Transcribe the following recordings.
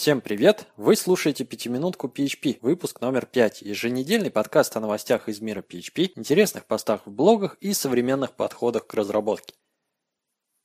Всем привет! Вы слушаете «Пятиминутку PHP», выпуск номер 5, еженедельный подкаст о новостях из мира PHP, интересных постах в блогах и современных подходах к разработке.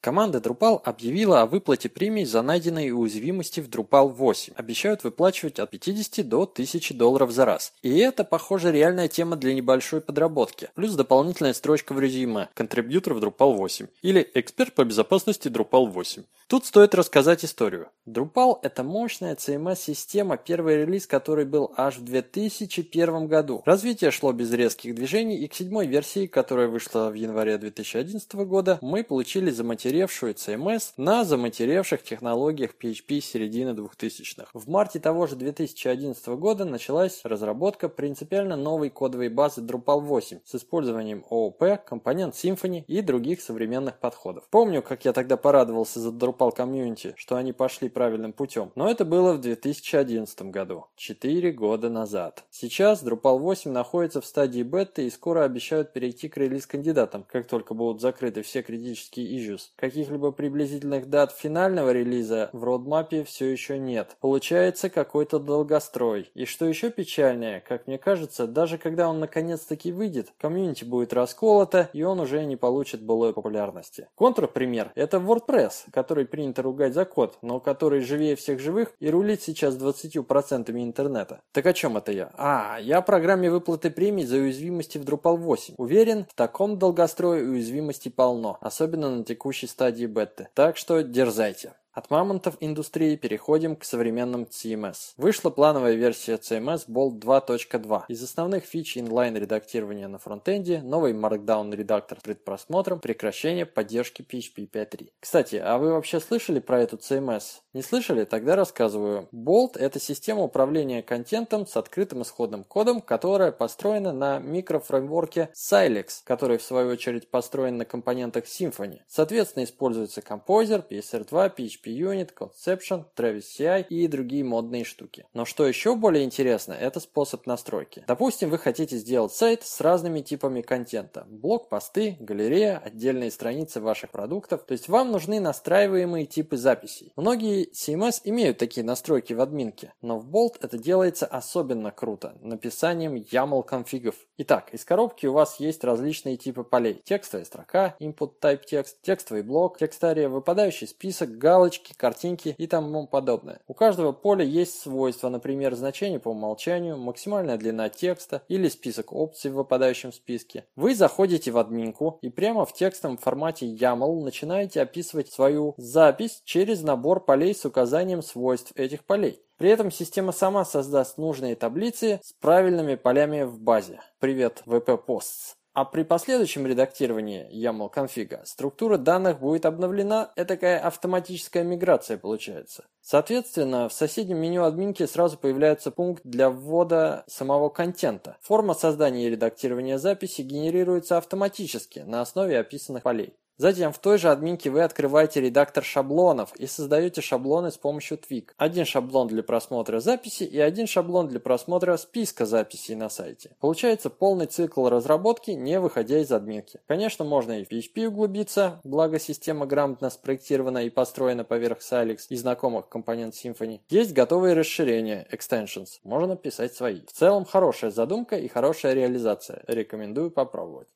Команда Drupal объявила о выплате премий за найденные уязвимости в Drupal 8. Обещают выплачивать от 50 до 1000 долларов за раз. И это, похоже, реальная тема для небольшой подработки. Плюс дополнительная строчка в резюме «Контрибьютор в Drupal 8» или «Эксперт по безопасности Drupal 8». Тут стоит рассказать историю. Drupal – это мощная CMS-система, первый релиз которой был аж в 2001 году. Развитие шло без резких движений, и к седьмой версии, которая вышла в январе 2011 года, мы получили заматерированную заматеревшую CMS на заматеревших технологиях PHP середины 2000-х. В марте того же 2011 года началась разработка принципиально новой кодовой базы Drupal 8 с использованием OOP, компонент Symfony и других современных подходов. Помню, как я тогда порадовался за Drupal комьюнити, что они пошли правильным путем, но это было в 2011 году, 4 года назад. Сейчас Drupal 8 находится в стадии беты и скоро обещают перейти к релиз-кандидатам, как только будут закрыты все критические issues. Каких-либо приблизительных дат финального релиза в родмапе все еще нет. Получается какой-то долгострой. И что еще печальнее, как мне кажется, даже когда он наконец-таки выйдет, комьюнити будет расколото, и он уже не получит былой популярности. Контрпример – это WordPress, который принято ругать за код, но который живее всех живых и рулит сейчас 20% интернета. Так о чем это я? А, я о программе выплаты премий за уязвимости в Drupal 8. Уверен, в таком долгострое уязвимости полно, особенно на текущей стадии беты. Так что дерзайте. От мамонтов индустрии переходим к современным CMS. Вышла плановая версия CMS Bolt 2.2. Из основных фич inline редактирования на фронтенде, новый Markdown редактор с предпросмотром, прекращение поддержки PHP 5.3. Кстати, а вы вообще слышали про эту CMS? Не слышали? Тогда рассказываю. Bolt – это система управления контентом с открытым исходным кодом, которая построена на микрофреймворке Silex, который в свою очередь построен на компонентах Symfony. Соответственно, используется Composer, PSR2, PHP PHP-Unit, Conception, Travis CI и другие модные штуки. Но что еще более интересно, это способ настройки. Допустим, вы хотите сделать сайт с разными типами контента. Блок, посты, галерея, отдельные страницы ваших продуктов. То есть вам нужны настраиваемые типы записей. Многие CMS имеют такие настройки в админке, но в Bolt это делается особенно круто, написанием YAML конфигов. Итак, из коробки у вас есть различные типы полей. Текстовая строка, input type text, текстовый блок, текстария, выпадающий список, галочки, картинки и тому подобное. У каждого поля есть свойства, например, значение по умолчанию, максимальная длина текста или список опций в выпадающем списке. Вы заходите в админку и прямо в текстовом формате YAML начинаете описывать свою запись через набор полей с указанием свойств этих полей. При этом система сама создаст нужные таблицы с правильными полями в базе. Привет, VP Posts. А при последующем редактировании YAML конфига структура данных будет обновлена, это такая автоматическая миграция получается. Соответственно, в соседнем меню админки сразу появляется пункт для ввода самого контента. Форма создания и редактирования записи генерируется автоматически на основе описанных полей. Затем в той же админке вы открываете редактор шаблонов и создаете шаблоны с помощью Twig. Один шаблон для просмотра записи и один шаблон для просмотра списка записей на сайте. Получается полный цикл разработки, не выходя из админки. Конечно, можно и в PHP углубиться, благо система грамотно спроектирована и построена поверх Silex и знакомых компонент Symfony. Есть готовые расширения, extensions, можно писать свои. В целом хорошая задумка и хорошая реализация, рекомендую попробовать.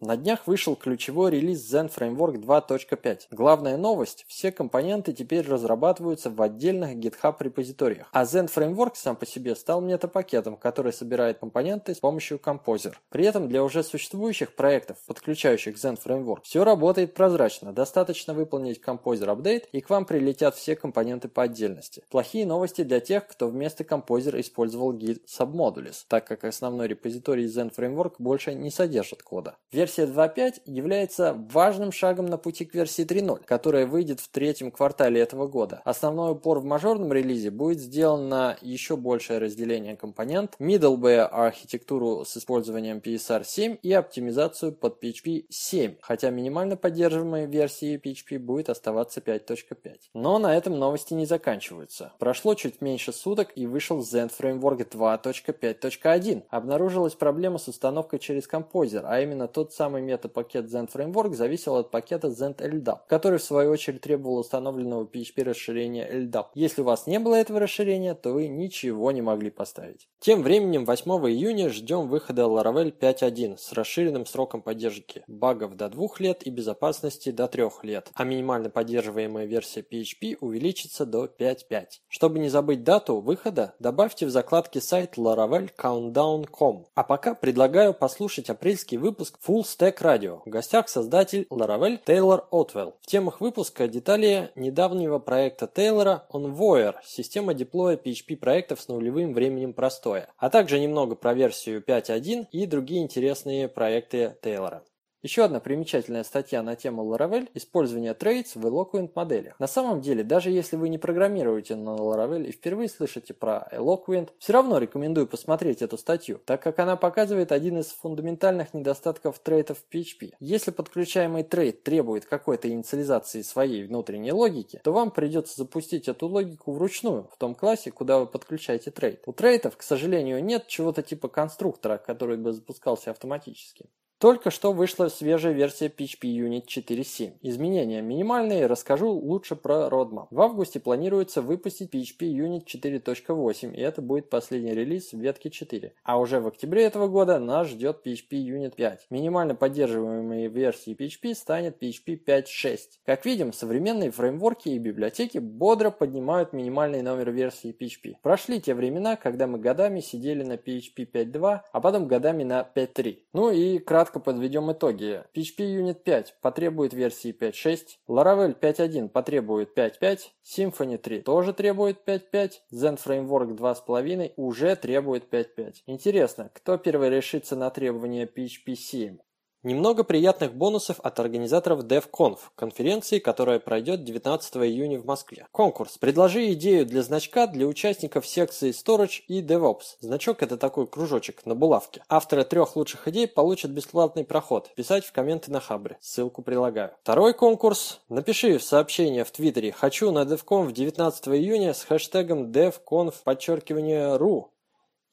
На днях вышел ключевой релиз Zen Framework 2.5. Главная новость – все компоненты теперь разрабатываются в отдельных GitHub репозиториях. А Zen Framework сам по себе стал метапакетом, который собирает компоненты с помощью Composer. При этом для уже существующих проектов, подключающих Zen Framework, все работает прозрачно. Достаточно выполнить Composer Update и к вам прилетят все компоненты по отдельности. Плохие новости для тех, кто вместо Composer использовал Git Submodules, так как основной репозиторий Zen Framework больше не содержит кода. Версия 2.5 является важным шагом на пути к версии 3.0, которая выйдет в третьем квартале этого года. Основной упор в мажорном релизе будет сделан на еще большее разделение компонент, middleware архитектуру с использованием PSR 7 и оптимизацию под PHP 7, хотя минимально поддерживаемой версии PHP будет оставаться 5.5. Но на этом новости не заканчиваются. Прошло чуть меньше суток и вышел Zen Framework 2.5.1. Обнаружилась проблема с установкой через композер, а именно тот самый метапакет Zend Framework зависел от пакета Zend LDAP, который в свою очередь требовал установленного PHP расширения LDAP. Если у вас не было этого расширения, то вы ничего не могли поставить. Тем временем 8 июня ждем выхода Laravel 5.1 с расширенным сроком поддержки багов до 2 лет и безопасности до 3 лет, а минимально поддерживаемая версия PHP увеличится до 5.5. Чтобы не забыть дату выхода, добавьте в закладке сайт Laravel Countdown.com. А пока предлагаю послушать апрельский выпуск Full Stack Radio. В гостях создатель Laravel Тейлор Отвелл. В темах выпуска детали недавнего проекта Тейлора Onvoyer, система деплоя PHP проектов с нулевым временем простоя, а также немного про версию 5.1 и другие интересные проекты Тейлора. Еще одна примечательная статья на тему Laravel – использование traits в Eloquent моделях. На самом деле, даже если вы не программируете на Laravel и впервые слышите про Eloquent, все равно рекомендую посмотреть эту статью, так как она показывает один из фундаментальных недостатков trait ов в PHP. Если подключаемый trait требует какой-то инициализации своей внутренней логики, то вам придется запустить эту логику вручную, в том классе, куда вы подключаете trait. У trait ов, к сожалению, нет чего-то типа конструктора, который бы запускался автоматически. Только что вышла свежая версия PHP Unit 4.7. Изменения минимальные, расскажу лучше про Roadmap. В августе планируется выпустить PHP Unit 4.8, и это будет последний релиз в ветке 4. А уже в октябре этого года нас ждет PHP Unit 5. Минимально поддерживаемой версией PHP станет PHP 5.6. Как видим, современные фреймворки и библиотеки бодро поднимают минимальный номер версии PHP. Прошли те времена, когда мы годами сидели на PHP 5.2, а потом годами на 5.3. Ну и кратко Кратко подведем итоги. PHP Unit 5 потребует версии 5.6, Laravel 5.1 потребует 5.5, Symfony 3 тоже требует 5.5, Zen Framework 2.5 уже требует 5.5. Интересно, кто первый решится на требования PHP 7? Немного приятных бонусов от организаторов DevConf, конференции, которая пройдет 19 июня в Москве. Конкурс. Предложи идею для значка для участников секции Storage и DevOps. Значок это такой кружочек на булавке. Авторы трех лучших идей получат бесплатный проход. Писать в комменты на Хабре. Ссылку прилагаю. Второй конкурс. Напиши в сообщение в Твиттере «Хочу на DevConf 19 июня» с хэштегом DevConf подчеркивание .ru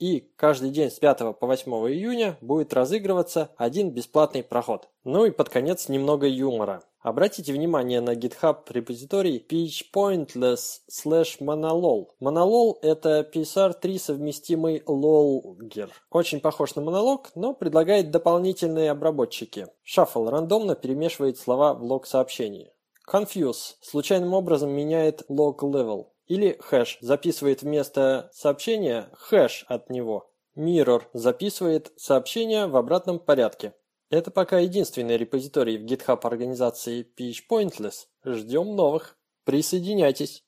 и каждый день с 5 по 8 июня будет разыгрываться один бесплатный проход. Ну и под конец немного юмора. Обратите внимание на GitHub репозиторий phpointless slash monolol. Monolol это PSR3 совместимый лолгер. Очень похож на монолог, но предлагает дополнительные обработчики. Shuffle рандомно перемешивает слова в лог сообщении. Confuse случайным образом меняет log level. Или хэш записывает вместо сообщения хэш от него. Mirror записывает сообщение в обратном порядке. Это пока единственный репозиторий в GitHub организации PHPointless. Ждем новых. Присоединяйтесь.